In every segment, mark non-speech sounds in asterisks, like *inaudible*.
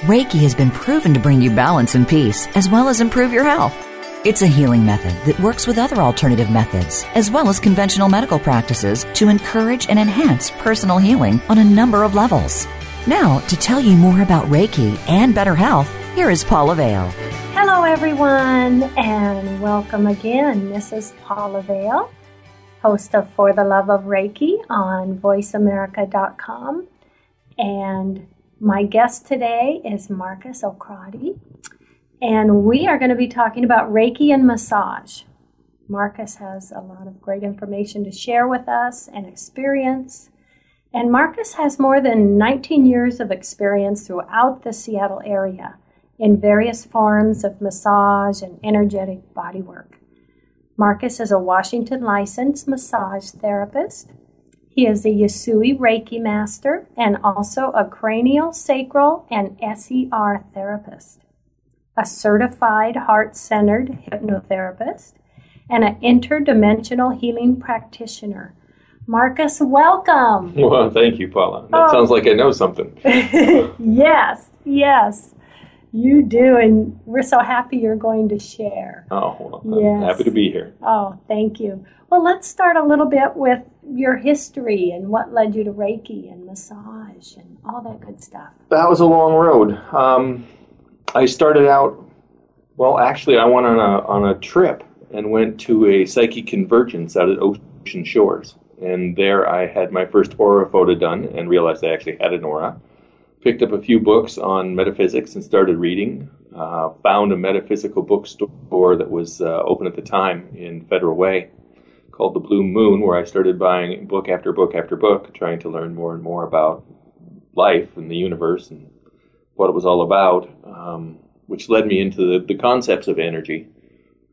Reiki has been proven to bring you balance and peace, as well as improve your health. It's a healing method that works with other alternative methods, as well as conventional medical practices, to encourage and enhance personal healing on a number of levels. Now, to tell you more about Reiki and better health, here is Paula Vale. Hello, everyone, and welcome again. This is Paula Vale, host of For the Love of Reiki on VoiceAmerica.com. And my guest today is Marcus O'Crotty, and we are going to be talking about Reiki and massage. Marcus has a lot of great information to share with us and experience. And Marcus has more than 19 years of experience throughout the Seattle area in various forms of massage and energetic bodywork. Marcus is a Washington licensed massage therapist he is a Usui Reiki master and also a cranial, sacral, and SER therapist, a certified heart centered hypnotherapist, and an interdimensional healing practitioner. Marcus, welcome. Well, thank you, Paula. That oh. sounds like I know something. *laughs* yes, yes, you do, and we're so happy you're going to share. Oh, well, I'm yes. happy to be here. Oh, thank you. Well, let's start a little bit with your history and what led you to Reiki and massage and all that good stuff. That was a long road. Um, I started out, well, actually, I went on a, on a trip and went to a psychic convergence out at Ocean Shores. And there I had my first aura photo done and realized I actually had an aura. Picked up a few books on metaphysics and started reading. Uh, found a metaphysical bookstore that was uh, open at the time in Federal Way called The Blue Moon, where I started buying book after book after book, trying to learn more and more about life and the universe and what it was all about, um, which led me into the, the concepts of energy.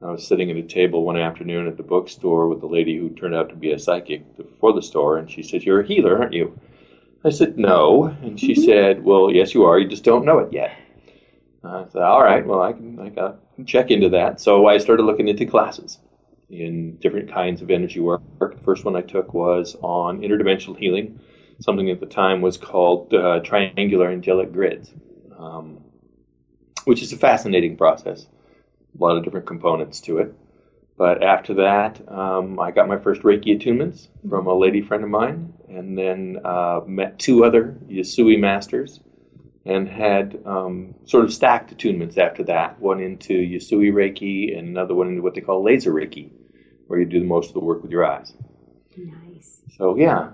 I was sitting at a table one afternoon at the bookstore with a lady who turned out to be a psychic for the store, and she said, You're a healer, aren't you? I said, No. And she mm-hmm. said, Well, yes, you are. You just don't know it yet. I said, All right, well, I can, I got check into that. So I started looking into classes in different kinds of energy work. The first one I took was on interdimensional healing, something at the time was called uh, triangular angelic grids, um, which is a fascinating process. A lot of different components to it. But after that, um, I got my first Reiki attunements from a lady friend of mine, and then uh, met two other Usui masters, and had um, sort of stacked attunements after that. One into Usui Reiki, and another one into what they call laser Reiki where you do most of the work with your eyes. Nice. So yeah,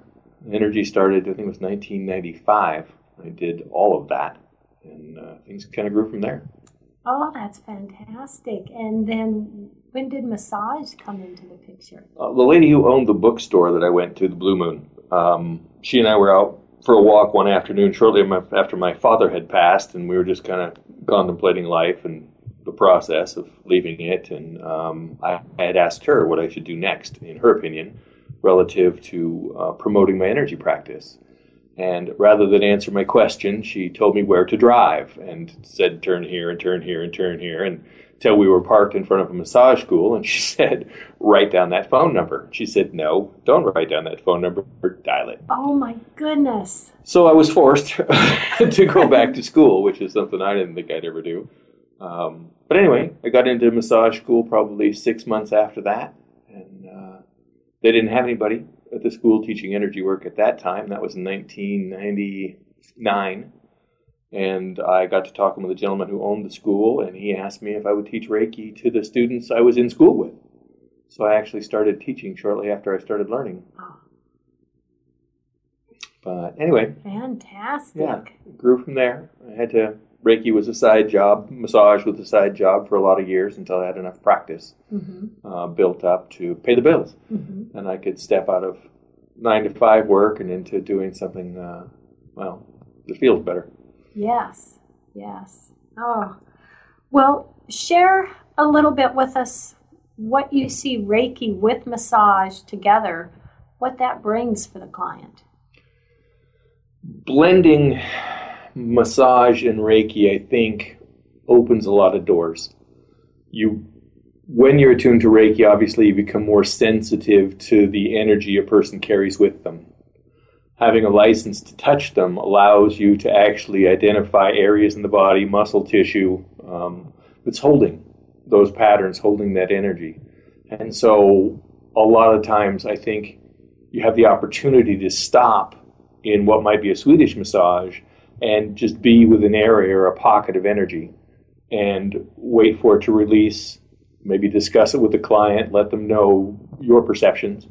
energy started. I think it was 1995. I did all of that, and uh, things kind of grew from there. Oh, that's fantastic! And then, when did massage come into the picture? Uh, the lady who owned the bookstore that I went to, the Blue Moon, um, she and I were out for a walk one afternoon shortly after my father had passed, and we were just kind of contemplating life and the process of leaving it, and um, I had asked her what I should do next, in her opinion, relative to uh, promoting my energy practice. And rather than answer my question, she told me where to drive and said, turn here and turn here and turn here. And until we were parked in front of a massage school, and she *laughs* said, write down that phone number. She said, no, don't write down that phone number, dial it. Oh my goodness. So I was forced *laughs* to go back to school, which is something I didn't think I'd ever do. Um, but anyway, I got into massage school probably six months after that, and uh, they didn't have anybody at the school teaching energy work at that time. That was in 1999. And I got to talking with a gentleman who owned the school, and he asked me if I would teach Reiki to the students I was in school with. So I actually started teaching shortly after I started learning. But anyway. Fantastic. Yeah, grew from there. I had to Reiki was a side job, massage was a side job for a lot of years until I had enough practice mm-hmm. uh, built up to pay the bills. Mm-hmm. And I could step out of nine to five work and into doing something, uh, well, that feels better. Yes, yes. Oh, well, share a little bit with us what you see Reiki with massage together, what that brings for the client. Blending massage and Reiki, I think, opens a lot of doors. You, when you're attuned to Reiki, obviously you become more sensitive to the energy a person carries with them. Having a license to touch them allows you to actually identify areas in the body, muscle tissue, um, that's holding those patterns, holding that energy. And so a lot of times I think you have the opportunity to stop in what might be a Swedish massage and just be with an area or a pocket of energy and wait for it to release, maybe discuss it with the client, let them know your perceptions,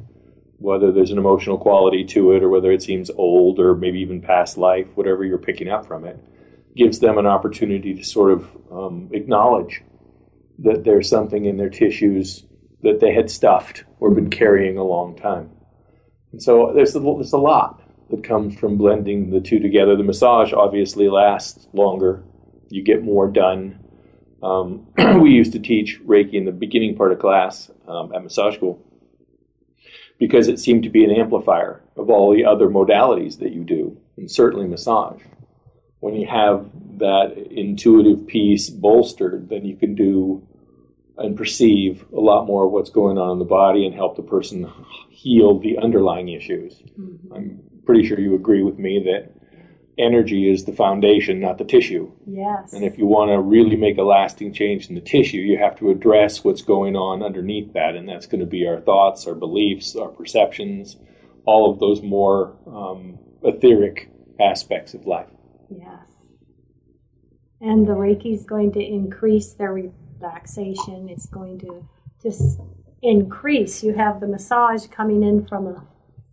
whether there's an emotional quality to it or whether it seems old or maybe even past life, whatever you're picking up from it, gives them an opportunity to sort of um, acknowledge that there's something in their tissues that they had stuffed or been carrying a long time. And so there's a, there's a lot that comes from blending the two together. The massage obviously lasts longer. You get more done. Um, *clears throat* we used to teach Reiki in the beginning part of class um, at massage school because it seemed to be an amplifier of all the other modalities that you do, and certainly massage. When you have that intuitive piece bolstered, then you can do and perceive a lot more of what's going on in the body and help the person heal the underlying issues. Mm-hmm. I'm pretty sure you agree with me that energy is the foundation, not the tissue. Yes. And if you want to really make a lasting change in the tissue, you have to address what's going on underneath that, and that's going to be our thoughts, our beliefs, our perceptions, all of those more um, etheric aspects of life. Yes. And the Reiki is going to increase their relaxation. It's going to just increase. You have the massage coming in from a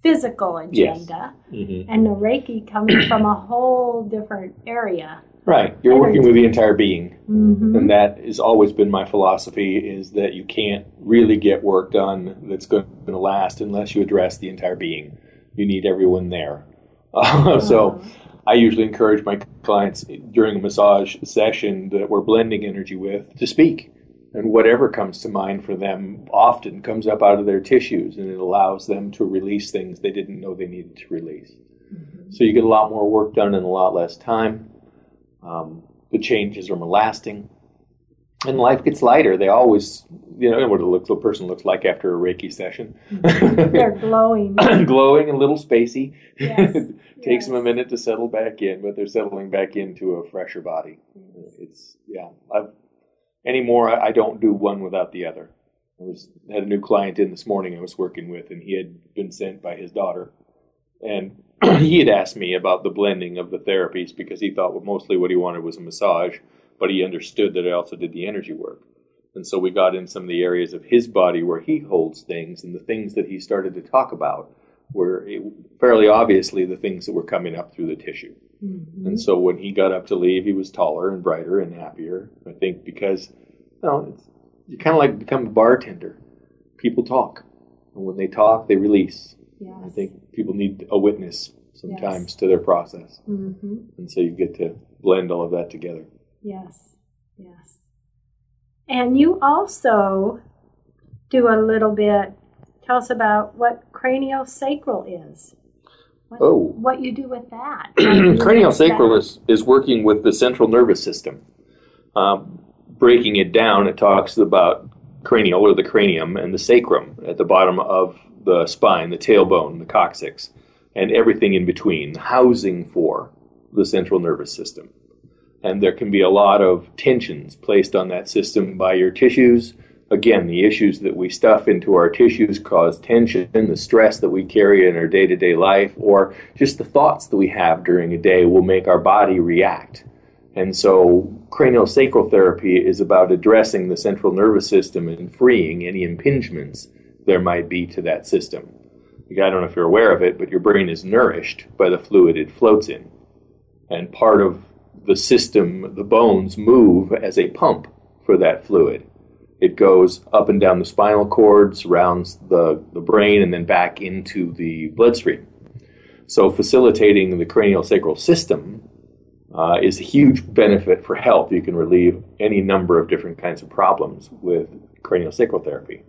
physical agenda, yes. mm-hmm. and the Reiki coming *coughs* from a whole different area. Right, you're working with the entire being, mm-hmm. and that has always been my philosophy: is that you can't really get work done that's going to last unless you address the entire being. You need everyone there. *laughs* Uh, so. I usually encourage my clients during a massage session that we're blending energy with to speak. And whatever comes to mind for them often comes up out of their tissues and it allows them to release things they didn't know they needed to release. Mm-hmm. So you get a lot more work done in a lot less time. Um, the changes are more lasting. And life gets lighter. They always, you know, what a, look, a person looks like after a Reiki session. Mm-hmm. They're *laughs* glowing. *clears throat* glowing and a little spacey. Yes. *laughs* takes yes. them a minute to settle back in, but they're settling back into a fresher body. It's yeah. I've, anymore, I, I don't do one without the other. I was had a new client in this morning I was working with, and he had been sent by his daughter, and *clears throat* he had asked me about the blending of the therapies because he thought mostly what he wanted was a massage, but he understood that I also did the energy work. And so we got in some of the areas of his body where he holds things and the things that he started to talk about were fairly obviously the things that were coming up through the tissue. Mm-hmm. And so when he got up to leave, he was taller and brighter and happier. I think because you know you kind of like become a bartender. People talk, and when they talk, they release. Yes. I think people need a witness sometimes yes. to their process, mm-hmm. and so you get to blend all of that together. Yes, yes. And you also do a little bit Tell us about what craniosacral is. What, oh. What you do with that. *clears throat* craniosacral is, is working with the central nervous system. Um, breaking it down, it talks about cranial or the cranium and the sacrum at the bottom of the spine, the tailbone, the coccyx, and everything in between, housing for the central nervous system. And there can be a lot of tensions placed on that system by your tissues, again, the issues that we stuff into our tissues cause tension, the stress that we carry in our day to day life, or just the thoughts that we have during a day will make our body react. And so, craniosacral therapy is about addressing the central nervous system and freeing any impingements there might be to that system. I don't know if you're aware of it, but your brain is nourished by the fluid it floats in. And part of the system, the bones move as a pump for that fluid. It goes up and down the spinal cord, surrounds the, the brain, and then back into the bloodstream. So, facilitating the cranial sacral system uh, is a huge benefit for health. You can relieve any number of different kinds of problems with cranial sacral therapy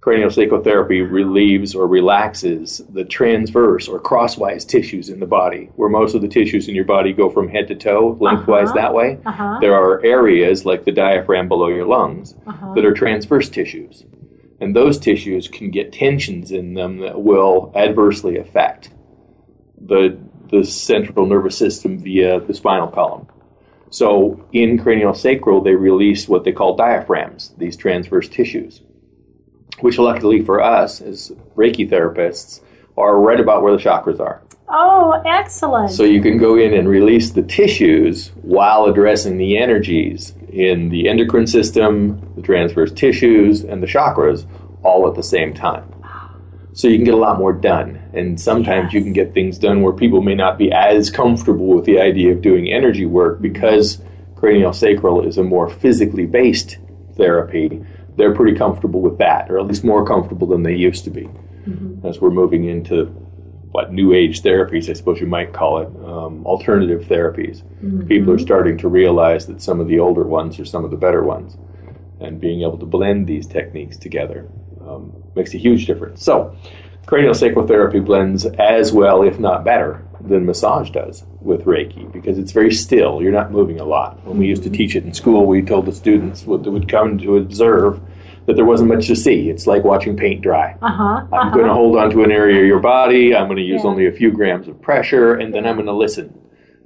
craniosacral therapy relieves or relaxes the transverse or crosswise tissues in the body, where most of the tissues in your body go from head to toe, lengthwise Uh-huh. that way. Uh-huh. There are areas like the diaphragm below your lungs Uh-huh. that are transverse tissues. And those tissues can get tensions in them that will adversely affect the, the central nervous system via the spinal column. So in cranial sacral, they release what they call diaphragms, these transverse tissues which luckily for us as Reiki therapists are right about where the chakras are. Oh, excellent. So you can go in and release the tissues while addressing the energies in the endocrine system, the transverse tissues, and the chakras all at the same time. So you can get a lot more done. And sometimes you can get things done where people may not be as comfortable with the idea of doing energy work because cranial sacral is a more physically based therapy they're pretty comfortable with that, or at least more comfortable than they used to be. As we're moving into what new age therapies, I suppose you might call it, um, alternative therapies. People are starting to realize that some of the older ones are some of the better ones, and being able to blend these techniques together um, makes a huge difference. So, cranial sacral therapy blends as well, if not better, than massage does with Reiki because it's very still. You're not moving a lot. When we used to teach it in school, we told the students what they would come to observe that there wasn't much to see. It's like watching paint dry. uh-huh. I'm uh-huh. going to hold on to an area of your body. I'm going to use Yeah. only a few grams of pressure, and then I'm going to listen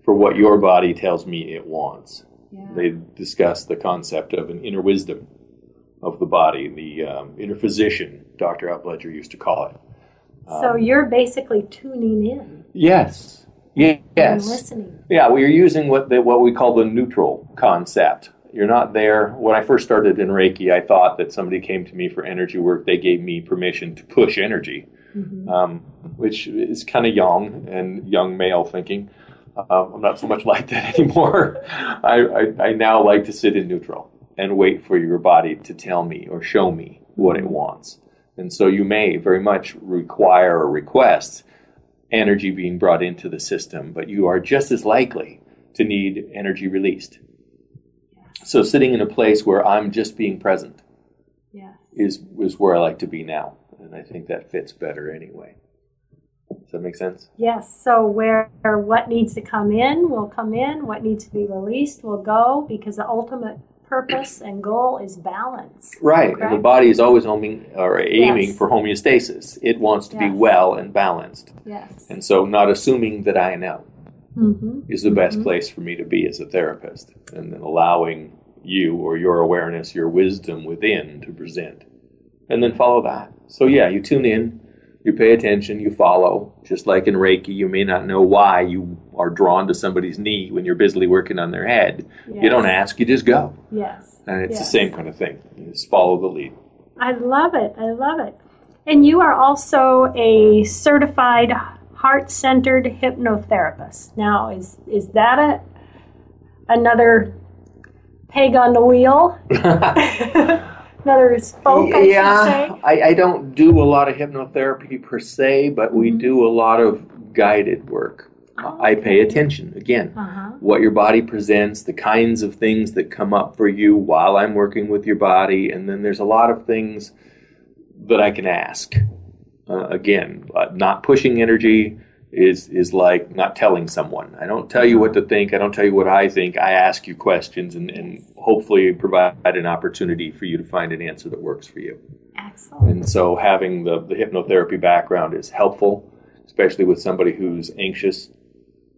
for what your body tells me it wants. Yeah. They discuss the concept of an inner wisdom of the body, the um, inner physician, Dr. Upledger used to call it. So you're basically tuning in Yes. Ye- and Yes. listening. Yeah, we are using what the, what we call the neutral concept. You're not there. When I first started in Reiki, I thought that somebody came to me for energy work. They gave me permission to push energy, um, which is kind of young and young male thinking. Um, I'm not so much *laughs* like that anymore. I, I, I now like to sit in neutral and wait for your body to tell me or show me what it wants. And so you may very much require or request energy being brought into the system, but you are just as likely to need energy released. So sitting in a place where I'm just being present Yeah. is is where I like to be now, and I think that fits better anyway. Does that make sense? Yes. So where what needs to come in will come in. What needs to be released will go because the ultimate purpose and goal is balance. Right. And the body is always homing or aiming Yes. for homeostasis. It wants to be well and balanced. Yes. And so not assuming that I know Mm-hmm. is the best place for me to be as a therapist. And then allowing you or your awareness, your wisdom within to present. And then follow that. So yeah, you tune in, you pay attention, you follow. Just like in Reiki, you may not know why you are drawn to somebody's knee when you're busily working on their head. You don't ask, you just go. Yes. And it's Yes. the same kind of thing. You just follow the lead. I love it. I love it. And you are also a certified heart-centered hypnotherapist. Now, is is that a another peg on the wheel? *laughs* *laughs* another spoke, I yeah, say. I, I don't do a lot of hypnotherapy per se, but we Mm-hmm. do a lot of guided work. I pay attention again. Uh-huh. What your body presents, the kinds of things that come up for you while I'm working with your body, and then there's a lot of things that I can ask. Uh, again, uh, not pushing energy is is like not telling someone. I don't tell you what to think. I don't tell you what I think. I ask you questions and, and hopefully provide an opportunity for you to find an answer that works for you. Excellent. And so having the, the hypnotherapy background is helpful, especially with somebody who's anxious.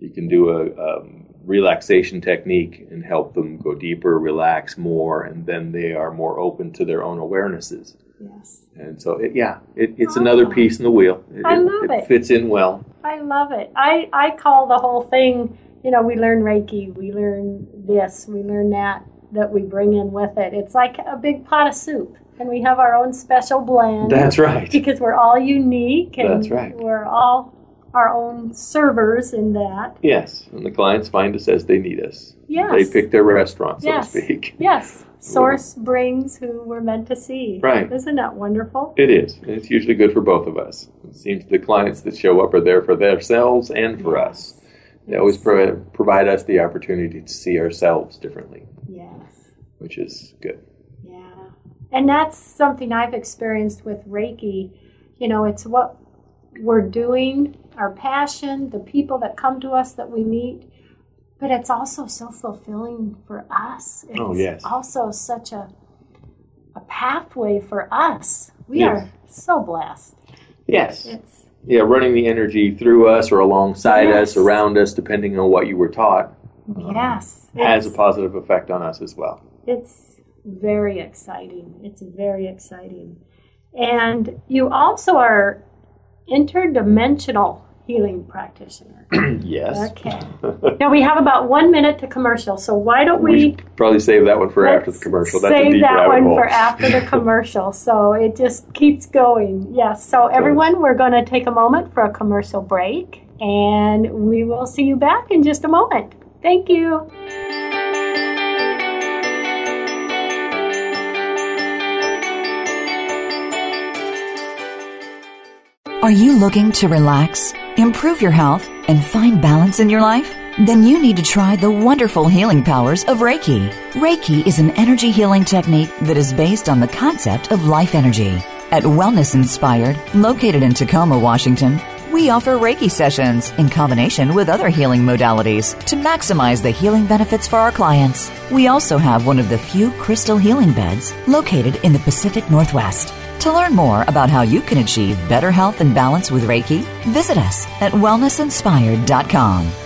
You can do a, um relaxation technique and help them go deeper, relax more, and then they are more open to their own awarenesses. Yes. And so, it, yeah, it, it's another piece in the wheel. It, I love it. it. fits in well. I love it. I, I call the whole thing, you know, we learn Reiki, we learn this, we learn that, that we bring in with it. It's like a big pot of soup, and we have our own special blend. That's right. because we're all unique and That's right. we're all our own servers in that. Yes, and the clients find us as they need us. Yes. They pick their restaurant, so Yes. to speak. Yes. Source brings who we're meant to see. Right. Isn't that wonderful? It is. and It's usually good for both of us. It seems the clients that show up are there for themselves and for us. They always pro- provide us the opportunity to see ourselves differently, Yes. which is good. Yeah. And that's something I've experienced with Reiki. You know, it's what we're doing, our passion, the people that come to us that we meet, but it's also so fulfilling for us. It's Oh, yes. also such a a pathway for us. We Yes. are so blessed. Yes. It's Yeah, running the energy through us or alongside Yes. us, around us, depending on what you were taught, um, yes. has a positive effect on us as well. It's very exciting. It's very exciting. And you also are interdimensional healing practitioner. *clears throat* yes. Okay. *laughs* now we have about one minute to commercial, so why don't We we probably save that one for after the commercial. That's a save that one hole. for after the commercial. So it just keeps going. Yes. So everyone, we're going to take a moment for a commercial break, and we will see you back in just a moment. Thank you. Are you looking to relax, improve your health, and find balance in your life? Then you need to try the wonderful healing powers of Reiki. Reiki is an energy healing technique that is based on the concept of life energy. At Wellness Inspired, located in Tacoma, Washington, we offer Reiki sessions in combination with other healing modalities to maximize the healing benefits for our clients. We also have one of the few crystal healing beds located in the Pacific Northwest. To learn more about how you can achieve better health and balance with Reiki, visit us at wellnessinspired.com.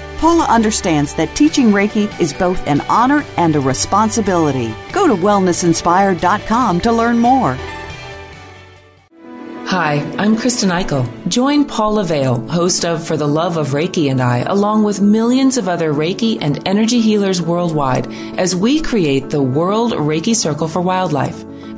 Paula understands that teaching Reiki is both an honor and a responsibility. Go to wellnessinspired.com to learn more. Hi, I'm Kristen Eichel. Join Paula Vale, host of For the Love of Reiki and I, along with millions of other Reiki and energy healers worldwide, as we create the World Reiki Circle for Wildlife.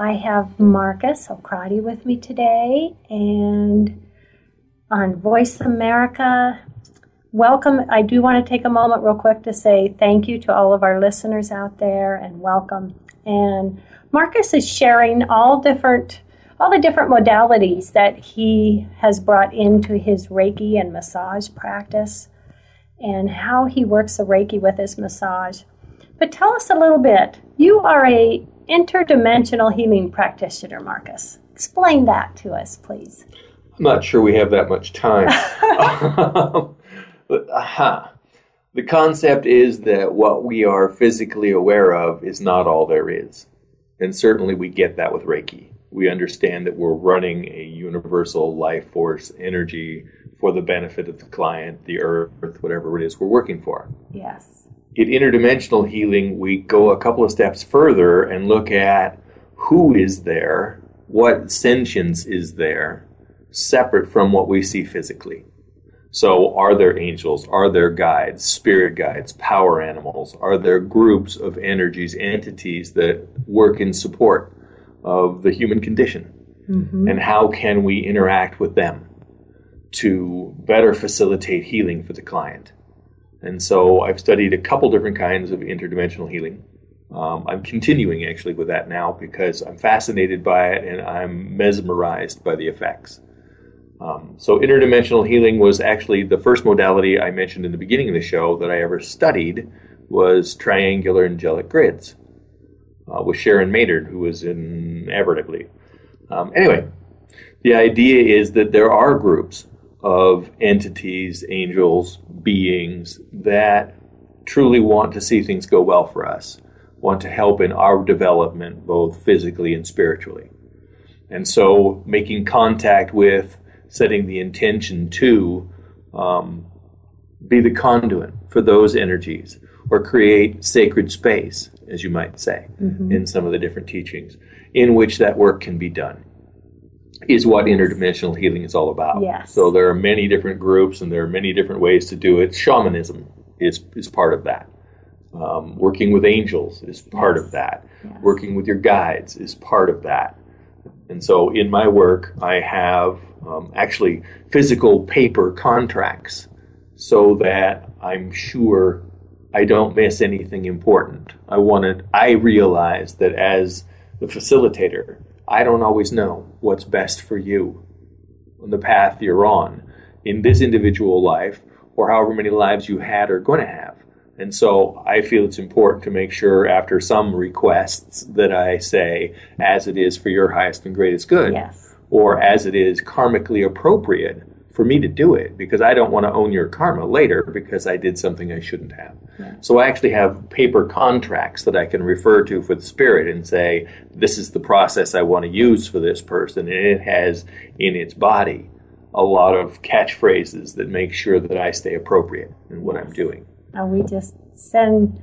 I have Marcus O'Crotty with me today. And on Voice America, welcome. I do want to take a moment, real quick, to say thank you to all of our listeners out there and welcome. And Marcus is sharing all different. All the different modalities that he has brought into his Reiki and massage practice and how he works the Reiki with his massage. But tell us a little bit. You are a interdimensional healing practitioner, Marcus. Explain that to us, please. I'm not sure we have that much time. but, *laughs* *laughs* aha. The concept is that what we are physically aware of is not all there is. And certainly we get that with Reiki. We understand that we're running a universal life force energy for the benefit of the client, the earth, whatever it is we're working for. Yes. In interdimensional healing, we go a couple of steps further and look at who is there, what sentience is there, separate from what we see physically. So, are there angels? Are there guides, spirit guides, power animals? Are there groups of energies, entities that work in support of the human condition? Mm-hmm. And how can we interact with them to better facilitate healing for the client? And so, I've studied a couple different kinds of interdimensional healing. Um, I'm continuing actually with that now because I'm fascinated by it and I'm mesmerized by the effects. Um, so interdimensional healing was actually the first modality I mentioned in the beginning of the show that I ever studied was triangular angelic grids uh, with Sharon Maynard, who was in Everett, I believe. Um, anyway, the idea is that there are groups of entities, angels, beings that truly want to see things go well for us, want to help in our development, both physically and spiritually. And so making contact with setting the intention to um, be the conduit for those energies or create sacred space, as you might say, Mm-hmm. in some of the different teachings, in which that work can be done, is what interdimensional healing is all about. Yes. So there are many different groups and there are many different ways to do it. Shamanism is, is part of that. Um, working with angels is part Yes. of that. Yes. Working with your guides is part of that. And so in my work, I have um, actually physical paper contracts so that I'm sure I don't miss anything important. I wanted, I realize that as the facilitator, I don't always know what's best for you on the path you're on in this individual life or however many lives you had or going to have. And so I feel it's important to make sure after some requests that I say, as it is for your highest and greatest good, Yes. or as it is karmically appropriate for me to do it because I don't want to own your karma later because I did something I shouldn't have. So I actually have paper contracts that I can refer to for the spirit and say, this is the process I want to use for this person. And it has in its body a lot of catchphrases that make sure that I stay appropriate in what I'm doing. And we just send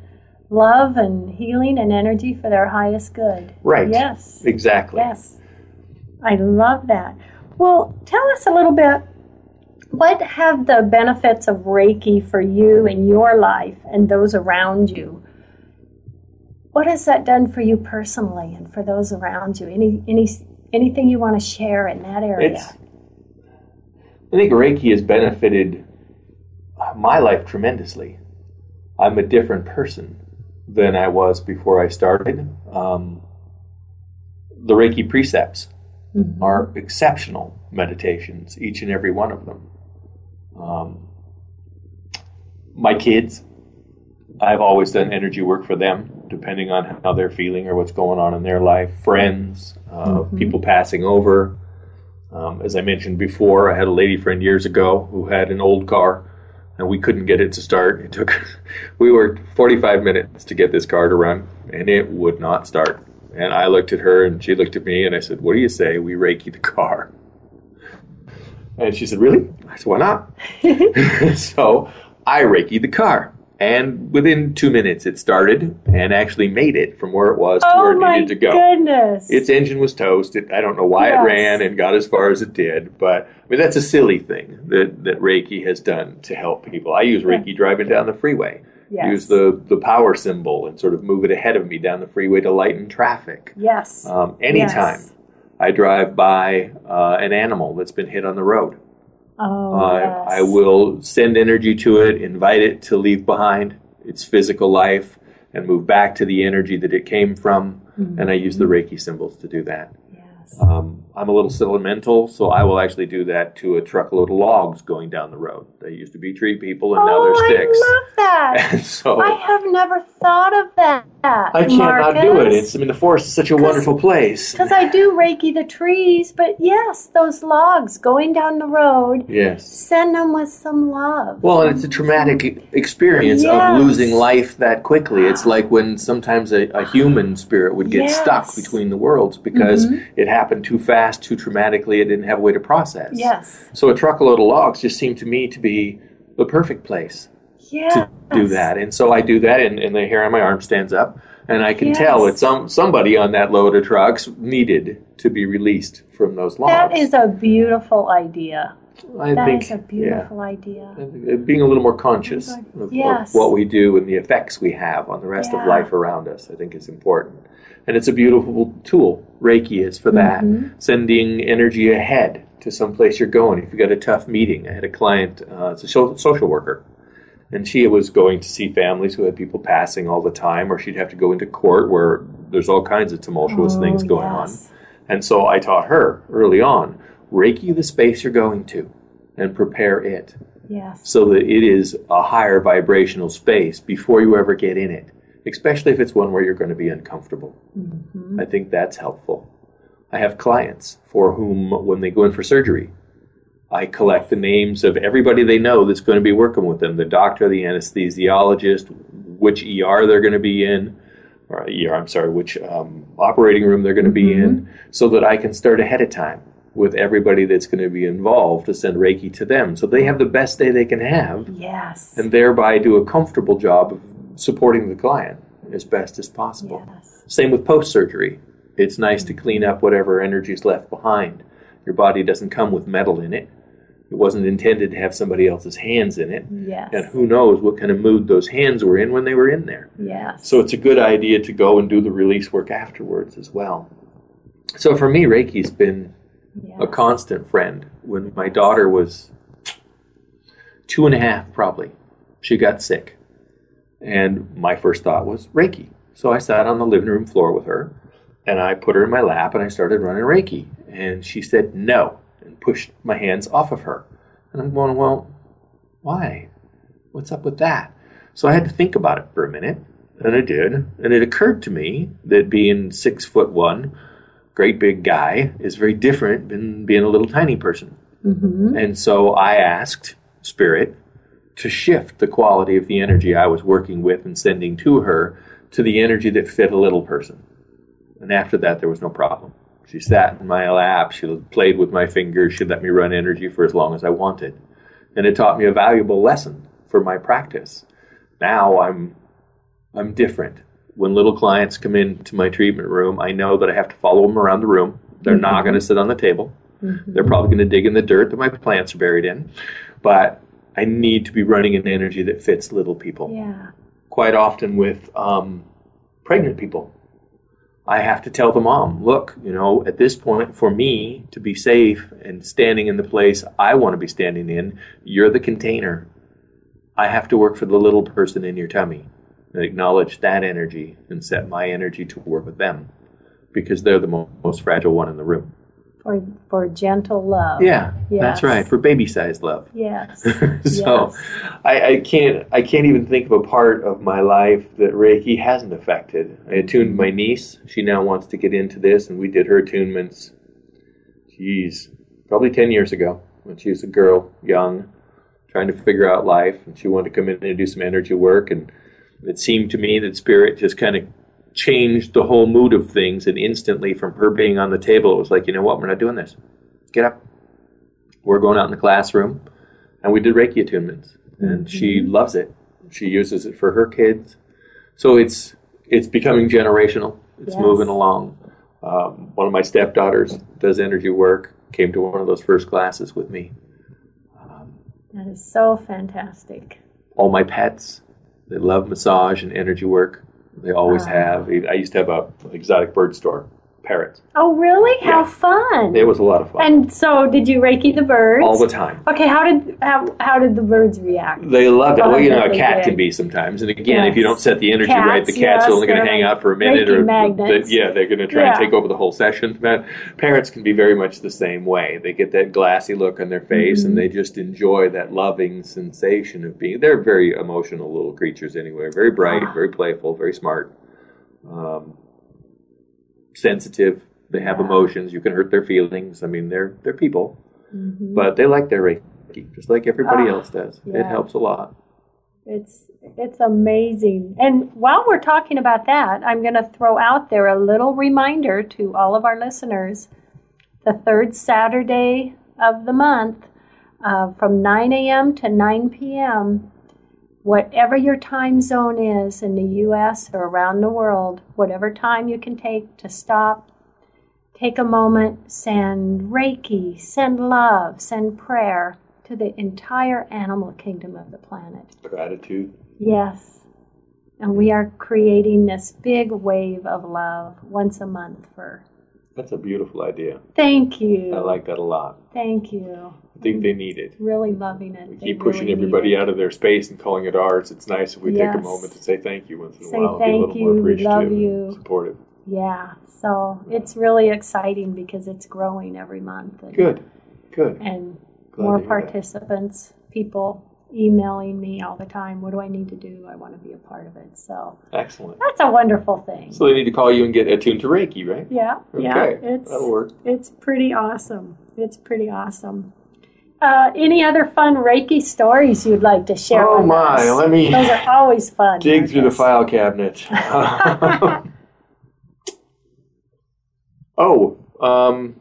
love and healing and energy for their highest good. Right. Yes. Exactly. Yes. I love that. Well, tell us a little bit what have the benefits of Reiki for you in your life and those around you? What has that done for you personally and for those around you? Any any anything you want to share in that area? It's, I think Reiki has benefited my life tremendously. I'm a different person than I was before I started. Um, the Reiki precepts Mhm. are exceptional meditations, each and every one of them. Um, my kids, I've always done energy work for them, depending on how they're feeling or what's going on in their life. Friends, uh, people passing over. Um, as I mentioned before, I had a lady friend years ago who had an old car, and we couldn't get it to start. It took, *laughs* we worked 45 minutes to get this car to run, and it would not start. And I looked at her, and she looked at me, and I said, "What do you say we Reiki the car?" And she said, "Really?" I said, "Why not?" *laughs* *laughs* so I Reiki the car, and within two minutes it started and actually made it from where it was to where Oh it needed to go. goodness! Its engine was toast. It, I don't know why Yes. it ran and got as far as it did, but I mean that's a silly thing that, that Reiki has done to help people. I use Reiki driving down the freeway. Yes. Use the the power symbol and sort of move it ahead of me down the freeway to lighten traffic. yes. Um, anytime Yes. I drive by uh, an animal that's been hit on the road, oh, uh, yes. I will send energy to it, invite it to leave behind its physical life, and move back to the energy that it came from. Mm-hmm. And I use the Reiki symbols to do that. Yes. Um, I'm a little sentimental, so I will actually do that to a truckload of logs going down the road. They used to be tree people, and now oh, they're sticks. I love that. *laughs* And so I have never thought of that. I can't not do it. It's I mean the forest is such a wonderful place. because I do Reiki the trees, but yes, those logs going down the road, Yes. send them with some love. Well, and it's a traumatic experience Yes. of losing life that quickly. It's like when sometimes a, a human spirit would get stuck between the worlds because Mhm. it happened too fast, too traumatically, it didn't have a way to process. yes, So a truckload of logs just seemed to me to be the perfect place yes. to do that. And so I do that, and, and the hair on my arm stands up, and I can Yes. tell that some somebody on that load of trucks needed to be released from those logs. That is a beautiful idea. I That think, is a beautiful idea. being a little more conscious of, of what we do and the effects we have on the rest of life around us, I think is important. And it's a beautiful tool. Reiki is for that. Mhm. Sending energy ahead to some place you're going. If you got a tough meeting, I had a client, uh, it's a social worker, and she was going to see families who had people passing all the time, or she'd have to go into court where there's all kinds of tumultuous Oh, things going on. And so I taught her early on Reiki the space you're going to and prepare it Yes. so that it is a higher vibrational space before you ever get in it, especially if it's one where you're going to be uncomfortable. Mhm. I think that's helpful. I have clients for whom, when they go in for surgery, I collect the names of everybody they know that's going to be working with them the doctor, the anesthesiologist, which ER they're going to be in, or ER, I'm sorry, which um, operating room they're going to be in, so that I can start ahead of time with everybody that's going to be involved to send Reiki to them. So they have the best day they can have Yes. and thereby do a comfortable job of supporting the client as best as possible. yes. Same with post surgery. It's nice to clean up whatever energy is left behind. Your body doesn't come with metal in it. It wasn't intended to have somebody else's hands in it. Yes. And who knows what kind of mood those hands were in when they were in there. Yes. So it's a good idea to go and do the release work afterwards as well. So for me, Reiki's been yes. a constant friend. When my daughter was two and a half, probably, she got sick. And my first thought was Reiki. So I sat on the living room floor with her and I put her in my lap and I started running Reiki. And she said no and pushed my hands off of her. And I'm going, well, why? What's up with that? So I had to think about it for a minute. And I did. And it occurred to me that being six foot one, great big guy, is very different than being a little tiny person. Mhm. And so I asked Spirit to shift the quality of the energy I was working with and sending to her to the energy that fit a little person. And after that, there was no problem. She sat in my lap, she played with my fingers, she let me run energy for as long as I wanted. And it taught me a valuable lesson for my practice. Now I'm I'm different. When little clients come into my treatment room, I know that I have to follow them around the room. They're not mm-hmm. going to sit on the table. Mm-hmm. They're probably going to dig in the dirt that my plants are buried in. But I need to be running an energy that fits little people. Yeah. Quite often with um, pregnant people, I have to tell the mom, look, you know, at this point, for me to be safe and standing in the place I want to be standing in, you're the container. I have to work for the little person in your tummy and acknowledge that energy and set my energy to work with them because they're the mo- most fragile one in the room. For for gentle love. Yeah, Yes. that's right, for baby sized love. *laughs* Yes. so Yes. I, I can't I can't even think of a part of my life that Reiki hasn't affected. I attuned my niece. She now wants to get into this, and we did her attunements. Geez, probably ten years ago when she was a girl, young, trying to figure out life, and she wanted to come in and do some energy work. And it seemed to me that spirit just kind of changed the whole mood of things, and instantly from her being on the table, it was like, you know what, we're not doing this. Get up. We're going out in the classroom and we did Reiki attunements, and she loves it. She uses it for her kids, so it's it's becoming generational. It's Yes. moving along. Um, one of my stepdaughters does energy work. Came to one of those first classes with me. That is so fantastic. All my pets, they love massage and energy work. They always Ah. have. I used to have a exotic bird store parrots. Oh, really? How fun! It was a lot of fun. and so, did you Reiki the birds? all the time. Okay, how did how, how did the birds react? They loved it. Well, you know, a cat did. can be sometimes. And again, if you don't set the energy Cats, right, the cat's yes, only going to hang out for a minute, or magnets. yeah, they're going to try Yeah. and take over the whole session. Man, parrots can be very much the same way. They get that glassy look on their face, Mm-hmm. and they just enjoy that loving sensation of being. They're very emotional little creatures anyway. Very bright, Ah. very playful, very smart, um, sensitive. They have Yeah. emotions. You can hurt their feelings. I mean, they're they're people, Mhm. but they like their Reiki just like everybody Ah, else does. It helps a lot. It's it's amazing. And while we're talking about that, I'm going to throw out there a little reminder to all of our listeners. The third Saturday of the month, uh, from 9 a.m. to 9 p.m., whatever your time zone is in the U.S. or around the world, whatever time you can take to stop, take a moment, send Reiki, send love, send prayer to the entire animal kingdom of the planet. Gratitude. Yes. And we are creating this big wave of love once a month for. That's a beautiful idea. Thank you. I like that a lot. Thank you. I think they need it. Really loving it. We They keep pushing really everybody out of their space and calling it ours. It's nice if we take a moment to say thank you once in Say a while. thank be a little you, more appreciative love you. supportive. Yeah. So it's really exciting because it's growing every month. And, Good. Good. And Glad more hear that. participants, people emailing me all the time. What do I need to do? I want to be a part of it. So Excellent. that's a wonderful thing. So they need to call you and get attuned to Reiki, right? Yeah, yeah, it's that'll work. it's pretty awesome. It's pretty awesome. Uh, any other fun Reiki stories you'd like to share? Oh with my, us? let me Those are always fun. *laughs* Dig through the file cabinet. *laughs* *laughs* oh, um,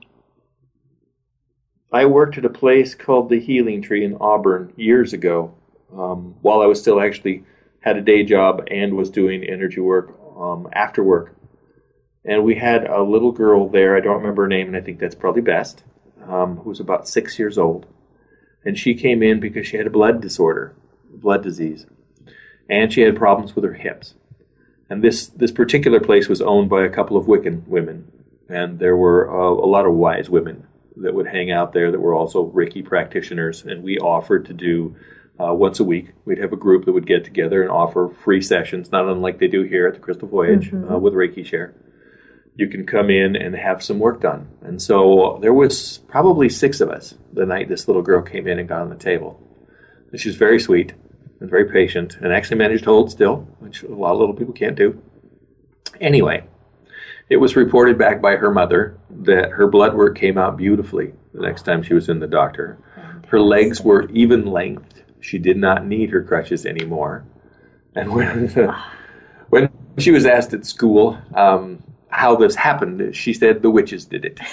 I worked at a place called the Healing Tree in Auburn years ago, um, while I was still actually had a day job and was doing energy work um, after work. And we had a little girl there. I don't remember her name, and I think that's probably best. Um, who was about six years old, and she came in because she had a blood disorder, blood disease and she had problems with her hips. And this this particular place was owned by a couple of Wiccan women, and there were uh, a lot of wise women that would hang out there that were also Reiki practitioners. And we offered to do uh, once a week. We'd have a group that would get together and offer free sessions, not unlike they do here at the Crystal Voyage uh, with Reiki Share. You can come in and have some work done. And so there was probably six of us the night this little girl came in and got on the table. And she was very sweet and very patient and actually managed to hold still, which a lot of little people can't do. Anyway, it was reported back by her mother that her blood work came out beautifully the next time she was in the doctor. Her legs were even length. She did not need her crutches anymore. And when, *laughs* when she was asked at school um, how this happened, she said the witches did it. *laughs*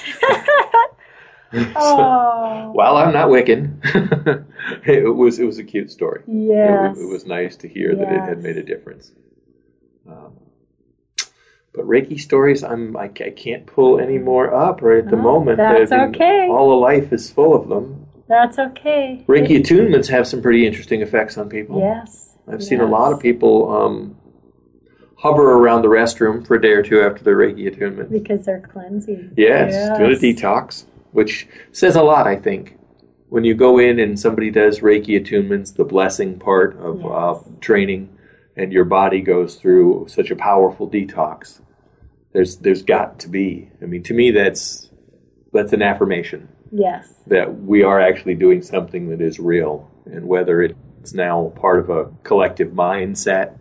*laughs* Oh, Well, I'm not Wiccan. it was it was a cute story. It, yes. was, it was nice to hear that it had made a difference. Um, but Reiki stories, I'm I, I can't pull any more up right at the Oh, moment. that's I mean, okay. All of life is full of them. That's okay. Reiki It- attunements have some pretty interesting effects on people. yes. I've seen a lot of people um, hover around the restroom for a day or two after their Reiki attunement. because they're cleansing. Yes, do a detox, which says a lot, I think. When you go in and somebody does Reiki attunements, the blessing part of Yes. uh, training, and your body goes through such a powerful detox, there's there's got to be. I mean, to me, that's that's an affirmation Yes. that we are actually doing something that is real, and whether it's now part of a collective mindset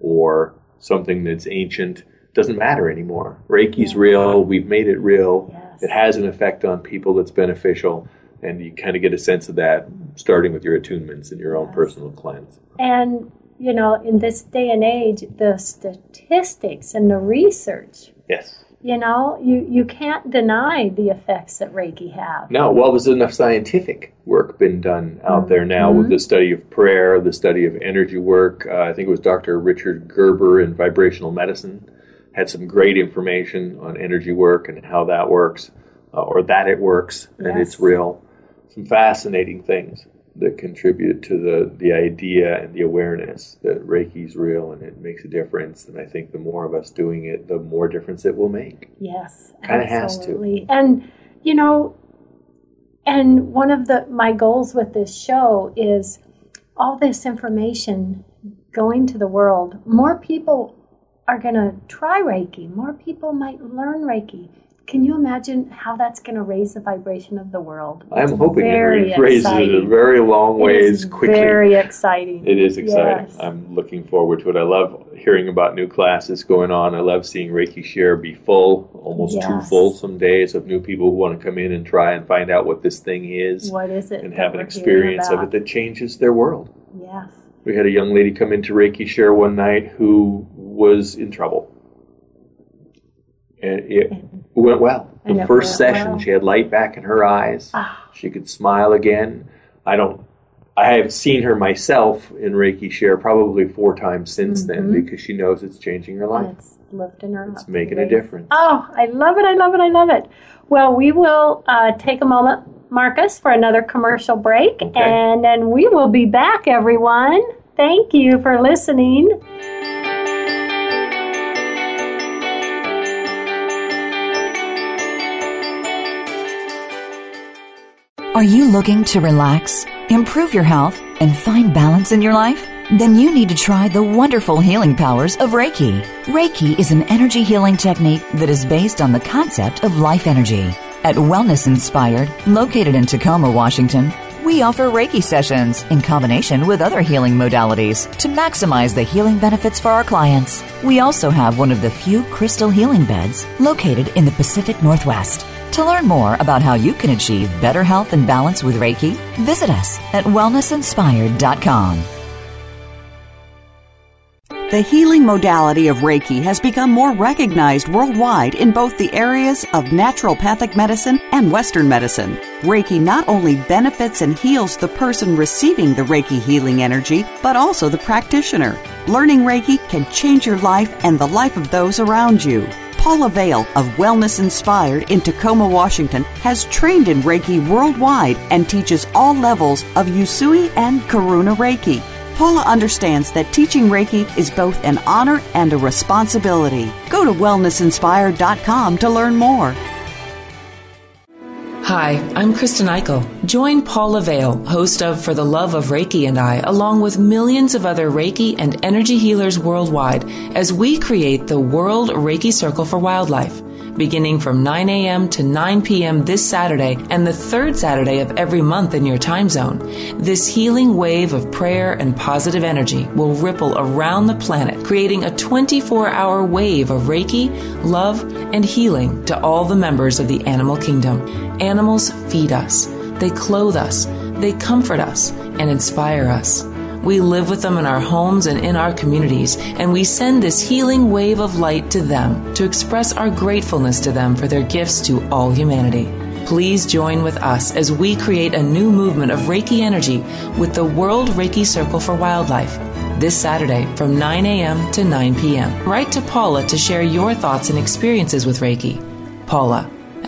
or something that's ancient doesn't matter anymore. Reiki's real. We've made it real. Yes. It has an effect on people that's beneficial, and you kind of get a sense of that starting with your attunements and your own Yes. personal cleanse. And, you know, in this day and age, the statistics and the research, Yes. you know, you, you can't deny the effects that Reiki have. No, well, there's enough scientific work been done out there now with the study of prayer, the study of energy work. Uh, I think it was Dr. Richard Gerber in vibrational medicine had some great information on energy work and how that works, uh, or that it works and Yes. it's real. Some fascinating things. That contribute to the, the idea and the awareness that Reiki's real and it makes a difference. And I think the more of us doing it, the more difference it will make. Yes, Kinda has to. absolutely. And you know, and one of the my goals with this show is all this information going to the world. More people are going to try Reiki. More people might learn Reiki. Can you imagine how that's going to raise the vibration of the world? It's I'm hoping it raises it a very long ways quickly. Very exciting. It is exciting. Yes. I'm looking forward to it. I love hearing about new classes going on. I love seeing Reiki Share be full, almost too Yes. full some days of new people who want to come in and try and find out what this thing is What is it? and have an experience of it that changes their world. Yes. We had a young lady come into Reiki Share one night who was in trouble. And it went well. The first session, well. she had light back in her eyes. Ah. She could smile again. I don't. I have seen her myself in Reiki Share probably four times since then because she knows it's changing her life. And it's lifting her It's up. making a difference. Oh, I love it. I love it. I love it. Well, we will uh, take a moment, Marcus, for another commercial break, Okay. and then we will be back, everyone. Thank you for listening. Are you looking to relax, improve your health, and find balance in your life? Then you need to try the wonderful healing powers of Reiki. Reiki is an energy healing technique that is based on the concept of life energy. At Wellness Inspired, located in Tacoma, Washington, we offer Reiki sessions in combination with other healing modalities to maximize the healing benefits for our clients. We also have one of the few crystal healing beds located in the Pacific Northwest. To learn more about how you can achieve better health and balance with Reiki, visit us at wellnessinspired.com. The healing modality of Reiki has become more recognized worldwide in both the areas of naturopathic medicine and Western medicine. Reiki not only benefits and heals the person receiving the Reiki healing energy, but also the practitioner. Learning Reiki can change your life and the life of those around you. Paula Vale of Wellness Inspired in Tacoma, Washington has trained in Reiki worldwide and teaches all levels of Usui and Karuna Reiki. Paula understands that teaching Reiki is both an honor and a responsibility. Go to wellnessinspired.com to learn more. Hi, I'm Kristen Eichel. Join Paula Vale, host of For the Love of Reiki and I, along with millions of other Reiki and energy healers worldwide, as we create the World Reiki Circle for Wildlife. Beginning from 9 a.m. to 9 p.m. this Saturday and the third Saturday of every month in your time zone, this healing wave of prayer and positive energy will ripple around the planet, creating a 24 hour wave of Reiki, love, and healing to all the members of the animal kingdom. Animals feed us, they clothe us, they comfort us, and inspire us. We live with them in our homes and in our communities, and we send this healing wave of light to them to express our gratefulness to them for their gifts to all humanity. Please join with us as we create a new movement of Reiki energy with the World Reiki Circle for Wildlife. This Saturday from 9 a.m. to 9 p.m. Write to Paula to share your thoughts and experiences with Reiki. Paula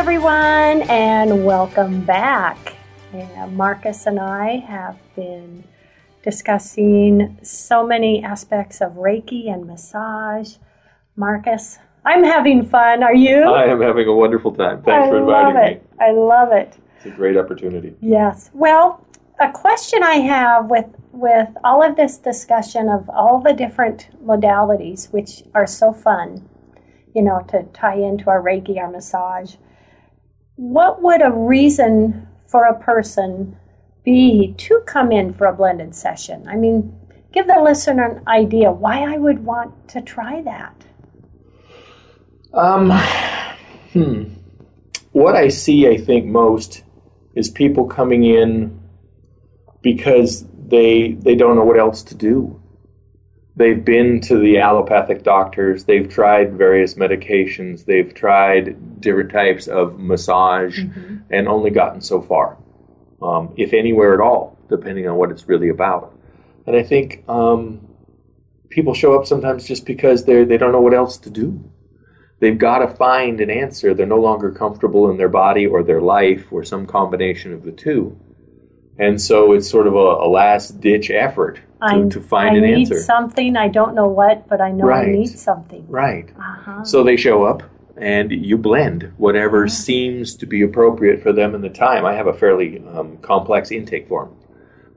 Everyone, and welcome back. And Marcus and I have been discussing so many aspects of Reiki and massage. Marcus, I'm having fun. Are you? I am having a wonderful time. Thanks I for love inviting it. me. I love it. It's a great opportunity. Yes. Well, a question I have with with all of this discussion of all the different modalities, which are so fun, you know, to tie into our Reiki, our massage. What would a reason for a person be to come in for a blended session? I mean, give the listener an idea why I would want to try that. Um, hmm. What I see, I think, most is people coming in because they they don't know what else to do. They've been to the allopathic doctors. They've tried various medications. They've tried different types of massage, mm-hmm. and only gotten so far, um, if anywhere at all, depending on what it's really about. And I think um, people show up sometimes just because they they don't know what else to do. They've got to find an answer. They're no longer comfortable in their body or their life or some combination of the two. And so it's sort of a, a last ditch effort to, to find I an need answer. something. I don't know what, but I know Right. I need something. Right. Uh-huh. So they show up and you blend whatever seems to be appropriate for them in the time. I have a fairly um, complex intake form,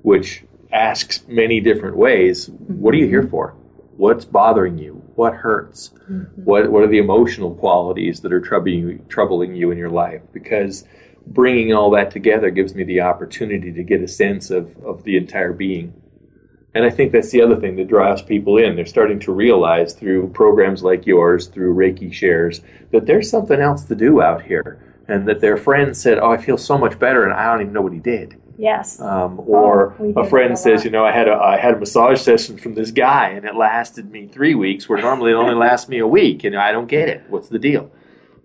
which asks many different ways. What are you here for? What's bothering you? What hurts? What What are the emotional qualities that are troubling you, troubling you in your life? Because bringing all that together gives me the opportunity to get a sense of, of the entire being. And I think that's the other thing that draws people in. They're starting to realize through programs like yours, through Reiki shares, that there's something else to do out here. And that their friend said, Oh, I feel so much better, and I don't even know what he did. Yes. Um, or Oh, a friend says. You know, I had a, I had a massage session from this guy, and it lasted me three weeks, where normally it only lasts me a week, and I don't get it. What's the deal?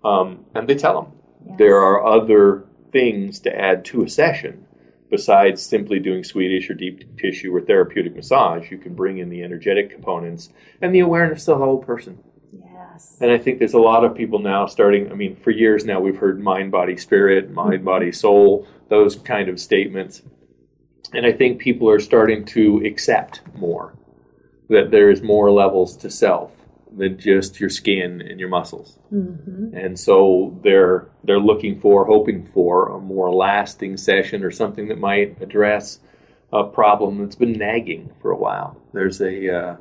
Um, and they tell them there are other things to add to a session besides simply doing Swedish or deep tissue or therapeutic massage. You can bring in the energetic components and the awareness of the whole person. yes. And I think there's a lot of people now starting. I mean, for years now, we've heard mind, body, spirit, mind, body, soul, those kind of statements. And I think people are starting to accept more that there is more levels to self than just your skin and your muscles. Mm-hmm. And so they're they're looking for, hoping for a more lasting session or something that might address a problem that's been nagging for a while. There's a uh,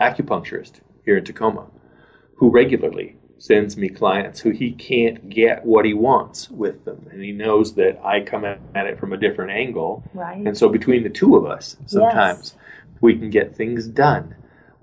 acupuncturist here in Tacoma who regularly sends me clients who he can't get what he wants with them, and he knows that I come at it from a different angle, Right. and so between the two of us, sometimes we can get things done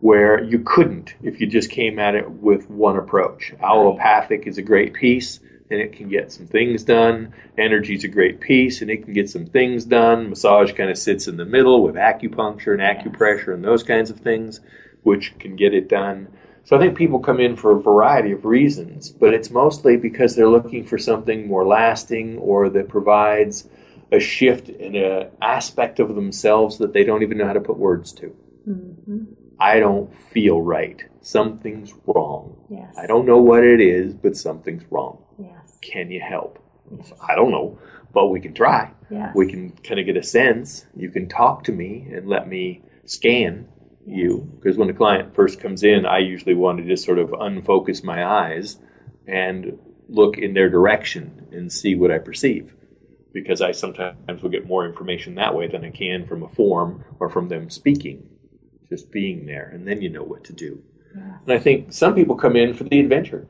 where you couldn't if you just came at it with one approach. Allopathic is a great piece and it can get some things done. Energy is a great piece and it can get some things done. Massage kind of sits in the middle with acupuncture and acupressure and those kinds of things, which can get it done. So I think people come in for a variety of reasons, but it's mostly because they're looking for something more lasting or that provides a shift in an aspect of themselves that they don't even know how to put words to. Mm-hmm. I don't feel right. Something's wrong. Yes. I don't know what it is, but something's wrong. Yes. Can you help? I don't know, but we can try. Yes. We can kind of get a sense. You can talk to me and let me scan you. Because when the client first comes in, I usually want to just sort of unfocus my eyes and look in their direction and see what I perceive. Because I sometimes will get more information that way than I can from a form or from them speaking, just being there, and then you know what to do. And I think some people come in for the adventure.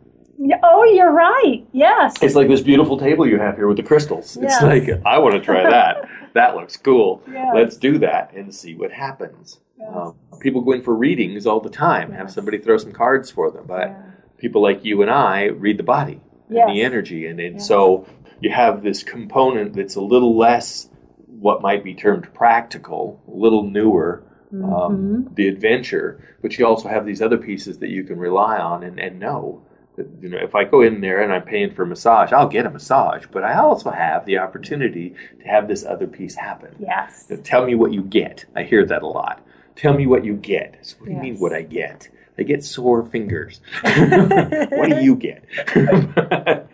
Oh, you're right. Yes. It's like this beautiful table you have here with the crystals. It's like, I want to try that. *laughs* that looks cool. Yes. Let's do that and see what happens. Um, people go in for readings all the time, have somebody throw some cards for them. But Yeah. people like you and I read the body Yes. and the energy. And, and so you have this component that's a little less what might be termed practical, a little newer. Mm-hmm. Um, the adventure, but you also have these other pieces that you can rely on and, and know that, you know, if I go in there and I'm paying for a massage, I'll get a massage, but I also have the opportunity to have this other piece happen. Yes. Tell me what you get. I hear that a lot. Tell me what you get. So what do you mean what I get? I get sore fingers. *laughs* what do you get? *laughs*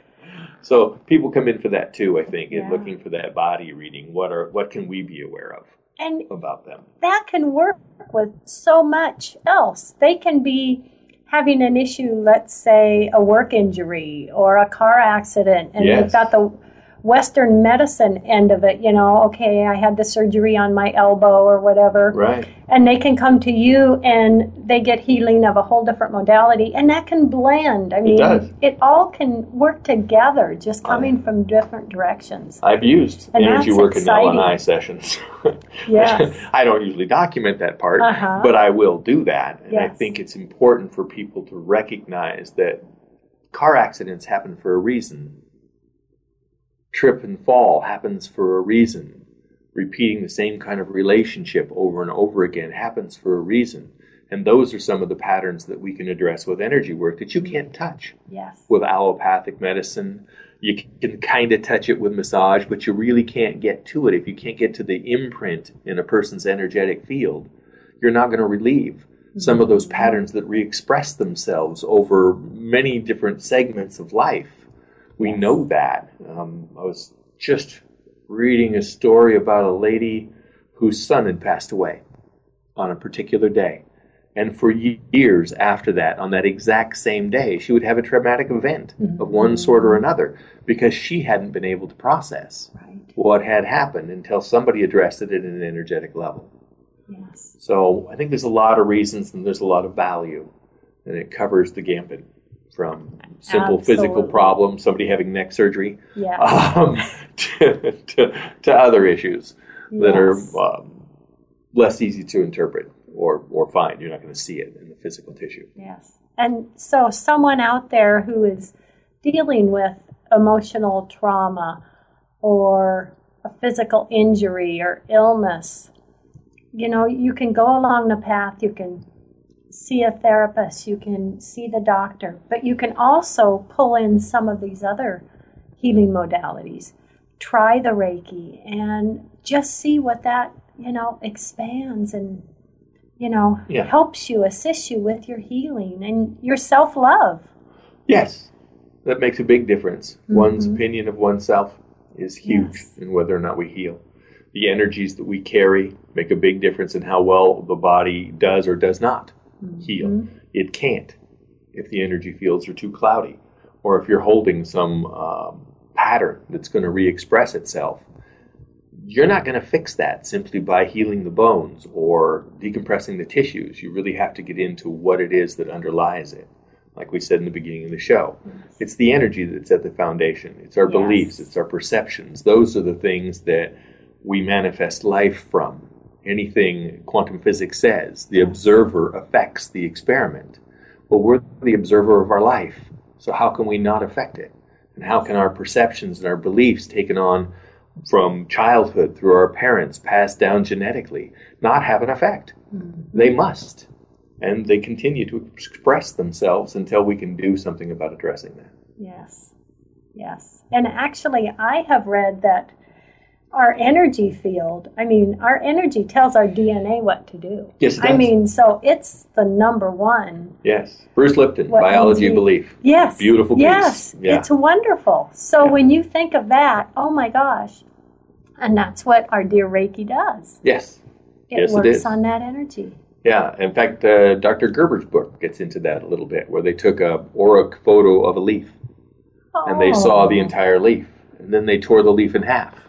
so people come in for that too, I think, and Yeah. looking for that body reading. What are what can we be aware of And about them? that can work with so much else. They can be having an issue, let's say a work injury or a car accident, and Yes. they've got the Western medicine end of it. You know, okay, I had the surgery on my elbow or whatever. Right. and they can come to you and they get healing of a whole different modality and that can blend i mean does. it all can work together just coming from different directions I've used And energy work in. LNI sessions. *laughs* Yes. I don't usually document that part, Uh-huh. but I will do that. And I think it's important for people to recognize that car accidents happen for a reason. Trip and fall happens for a reason. repeating the same kind of relationship over and over again happens for a reason. And those are some of the patterns that we can address with energy work that you can't touch. Yes. With allopathic medicine, you can kind of touch it with massage, but you really can't get to it. If you can't get to the imprint in a person's energetic field, you're not going to relieve some of those mm-hmm. patterns that re express themselves over many different segments of life. We know that. Um, I was just reading a story about a lady whose son had passed away on a particular day. And for years after that, on that exact same day, she would have a traumatic event of one sort or another because she hadn't been able to process Right. what had happened until somebody addressed it at an energetic level. Yes. So I think there's a lot of reasons and there's a lot of value, and it covers the gambit from simple physical Absolutely. problems, somebody having neck surgery, Yes. um, *laughs* to, to, to other issues that are um, less easy to interpret or, or find. You're not going to see it in the physical tissue. Yes. And so, someone out there who is dealing with emotional trauma or a physical injury or illness, you know, you can go along the path, you can see a therapist, you can see the doctor, but you can also pull in some of these other healing modalities. Try the Reiki and just see what that, you know, expands and you know, Yeah. helps you, assists you with your healing and your self love. Yes, that makes a big difference. One's mm-hmm. opinion of oneself is huge Yes. in whether or not we heal. The energies that we carry make a big difference in how well the body does or does not heal. It can't if the energy fields are too cloudy or if you're holding some um, pattern that's going to re express itself. You're not going to fix that simply by healing the bones or decompressing the tissues. You really have to get into what it is that underlies it like we said in the beginning of the show. It's the energy that's at the foundation. It's our Yes. beliefs, it's our perceptions. Those are the things that we manifest life from. Anything quantum physics says, the observer affects the experiment. Well, we're the observer of our life, so how can we not affect it? And how can our perceptions and our beliefs taken on from childhood through our parents, passed down genetically, not have an effect? Mm-hmm. They must and they continue to express themselves until we can do something about addressing that. Yes. Yes. And actually, I have read that our energy field, I mean, our energy tells our DNA what to do. Yes, it I mean, so it's the number one. Yes, Bruce Lipton, What Biology of Belief. Yes. Beautiful piece. Yes. Yeah. It's wonderful. So Yeah. when you think of that, oh my gosh. And that's what our dear Reiki does. Yes, It Yes, it works on that energy. yeah. In fact, uh, Dr. Gerber's book gets into that a little bit, where they took a auric photo of a leaf and they saw the Oh. entire leaf, and then they tore the leaf in half,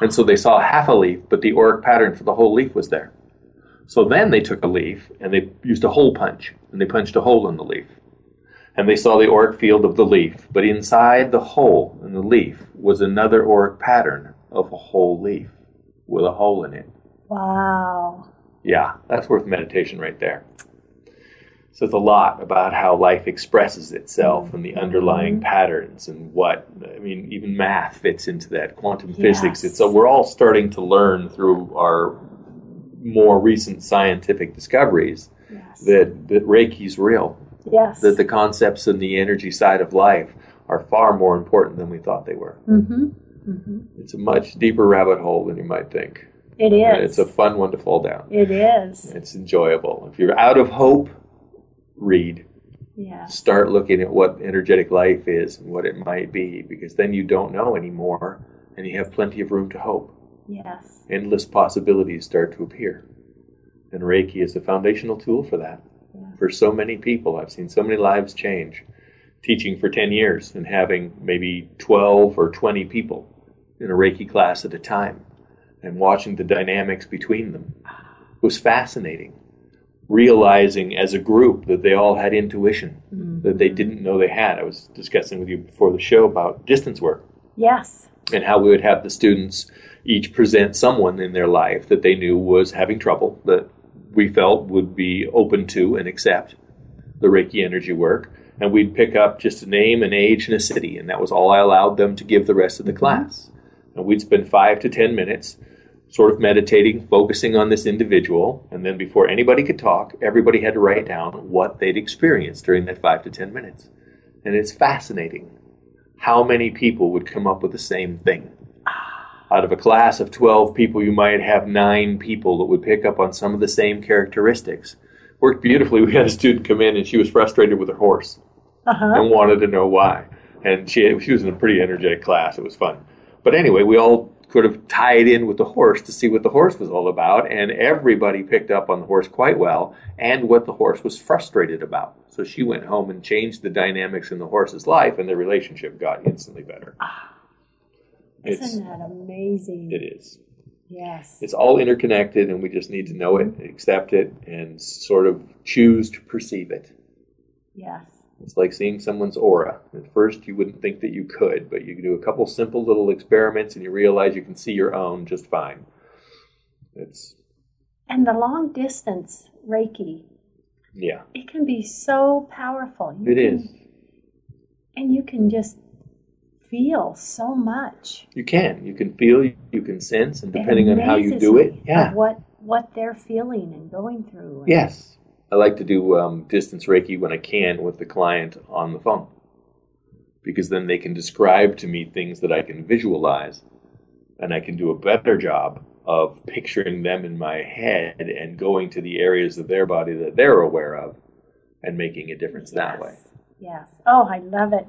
and so they saw half a leaf, but the auric pattern for the whole leaf was there. So then they took a leaf and they used a hole punch, and they punched a hole in the leaf. and they saw the auric field of the leaf, but inside the hole in the leaf was another auric pattern of a whole leaf with a hole in it. Wow. Yeah, that's worth meditation right there. Says a lot about how life expresses itself and the underlying patterns and what I mean. Even math fits into that. Quantum physics. It's so we're all starting to learn through our more recent scientific discoveries Yes. that that Reiki's real. yes. That the concepts and the energy side of life are far more important than we thought they were. mm-hmm. Mm-hmm. It's a much deeper rabbit hole than you might think. It is. And it's a fun one to fall down. it is. It's enjoyable. If you're out of hope, read. Yes. Start looking at what energetic life is and what it might be, because then you don't know anymore and you have plenty of room to hope. Yes. Endless possibilities start to appear. And Reiki is a foundational tool for that. For so many people, I've seen so many lives change. Teaching for 10 years and having maybe 12 or 20 people in a Reiki class at a time and watching the dynamics between them was fascinating. Realizing as a group that they all had intuition mm. that they didn't know they had. I was discussing with you before the show about distance work Yes. and how we would have the students each present someone in their life that they knew was having trouble that we felt would be open to and accept the Reiki energy work. And we'd pick up just a name, an age, and a city, and that was all I allowed them to give the rest of the mm-hmm. class. And we'd spend five to ten minutes sort of meditating, focusing on this individual, and then before anybody could talk, everybody had to write down what they'd experienced during that five to ten minutes. And it's fascinating how many people would come up with the same thing. Out of a class of 12 people, you might have nine people that would pick up on some of the same characteristics. Worked beautifully. We had a student come in and she was frustrated with her horse Uh-huh. and wanted to know why. And she, she was in a pretty energetic class. It was fun. But anyway, we all could have tied in with the horse to see what the horse was all about, and everybody picked up on the horse quite well and what the horse was frustrated about. So she went home and changed the dynamics in the horse's life, and the relationship got instantly better. Ah, it's, Isn't that amazing? it is. Yes. It's all interconnected, and we just need to know it, accept it, and sort of choose to perceive it. yes. It's like seeing someone's aura. At first, you wouldn't think that you could, but you do a couple simple little experiments and you realize you can see your own just fine. It's, And the long distance Reiki, yeah, it can be so powerful. You it can, is. And you can just feel so much. You can. You can feel, you can sense, and depending on how you do it, yeah. What what they're feeling and going through. Yes. I like to do um, distance Reiki when I can with the client on the phone because then they can describe to me things that I can visualize and I can do a better job of picturing them in my head and going to the areas of their body that they're aware of and making a difference that way. Yes. Oh, I love it.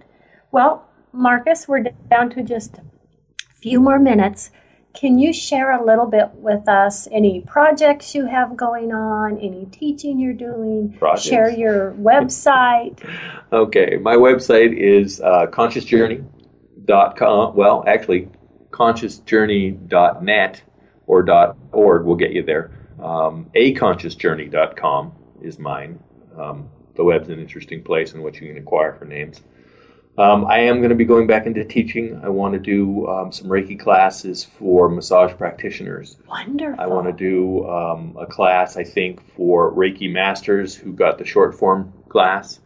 Well, Marcus, we're down to just a few more minutes. Can you share a little bit with us any projects you have going on, any teaching you're doing? Projects. Share your website. *laughs* Okay, my website is uh, consciousjourney.com. Well, actually, consciousjourney.net or .org will get you there. Um, aconsciousjourney.com is mine. Um, the web's an interesting place in which you can inquire for names. Um, I am going to be going back into teaching. I want to do um, some Reiki classes for massage practitioners. Wonderful. I want to do um, a class, I think, for Reiki masters who got the short form class,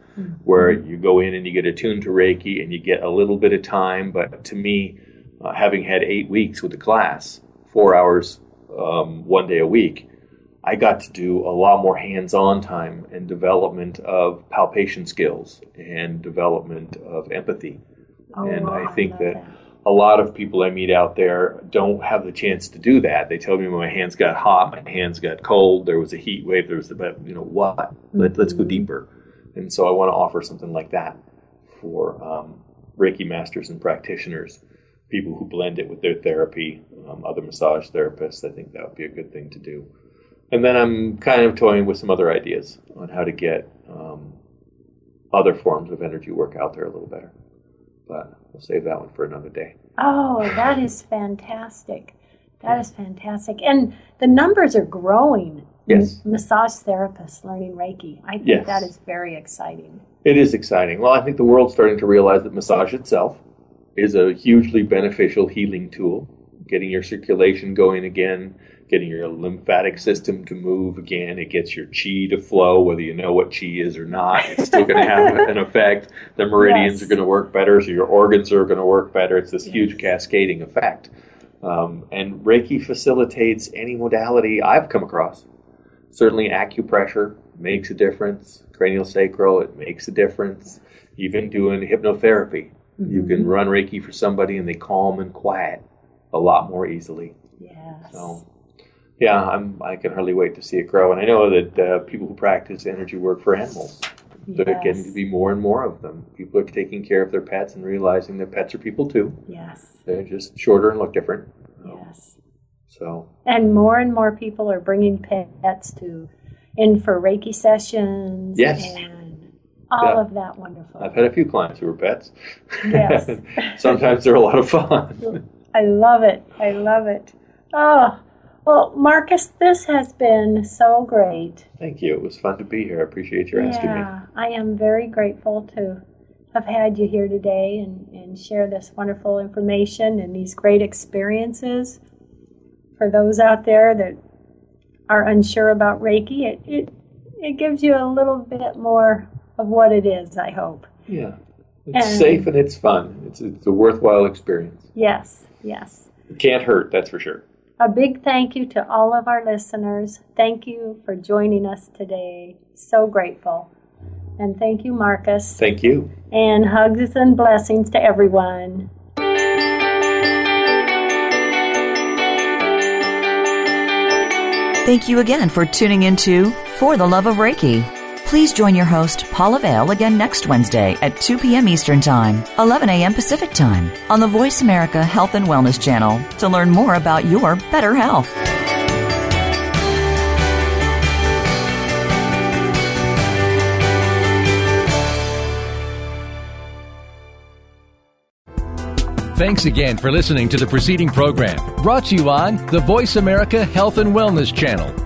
where you go in and you get attuned to Reiki and you get a little bit of time. But to me, uh, having had eight weeks with the class, four hours um, one day a week, I got to do a lot more hands on time and development of palpation skills and development of empathy. Oh, and I I think love that that. a lot of people I meet out there don't have the chance to do that. They tell me my hands got hot, my hands got cold, there was a heat wave, there was the, you know what? Let, let's go deeper. And so I want to offer something like that for um, Reiki masters and practitioners, people who blend it with their therapy, um, other massage therapists. I think that would be a good thing to do. And then I'm kind of toying with some other ideas on how to get um, other forms of energy work out there a little better. But we'll save that one for another day. Oh, that is fantastic. That is fantastic. And the numbers are growing. Yes. Massage therapists learning Reiki. I think Yes. that is very exciting. It is exciting. Well, I think the world's starting to realize that massage itself is a hugely beneficial healing tool. Getting your circulation going again, getting your lymphatic system to move again. It gets your chi to flow, whether you know what chi is or not. It's still going to have *laughs* an effect. The meridians Yes. are going to work better, so your organs are going to work better. It's this huge cascading effect. Um, and Reiki facilitates any modality I've come across. Certainly, acupressure makes a difference. Cranial sacral, it makes a difference. Even doing hypnotherapy, you can run Reiki for somebody and they calm and quiet a lot more easily. Yes. So, yeah, I'm. I can hardly wait to see it grow. And I know that uh, people who practice energy work for animals, yes. there are getting to be more and more of them. People are taking care of their pets and realizing that pets are people too. Yes. They're just shorter and look different. Yes. So, And more and more people are bringing pets to in for Reiki sessions. Yes. And all Yeah. of that wonderful. I've had a few clients who were pets. Yes. *laughs* Sometimes they're a lot of fun. I love it. I love it. Oh, well, Marcus, this has been so great. Thank you. It was fun to be here. I appreciate your asking me. yeah, I am very grateful to have had you here today and, and share this wonderful information and these great experiences. For those out there that are unsure about Reiki, it, it, it gives you a little bit more of what it is, I hope. Yeah. It's And- safe and it's fun. It's, it's a worthwhile experience. Yes, yes. It can't hurt, that's for sure. A big thank you to all of our listeners. Thank you for joining us today. So grateful. And thank you, Marcus. Thank you. And hugs and blessings to everyone. Thank you again for tuning into For the Love of Reiki. Please join your host, Paula Vale, again next Wednesday at 2 p.m. Eastern Time, 11 a.m. Pacific Time on the Voice America Health and Wellness Channel to learn more about your better health. Thanks again for listening to the preceding program brought to you on the Voice America Health and Wellness Channel.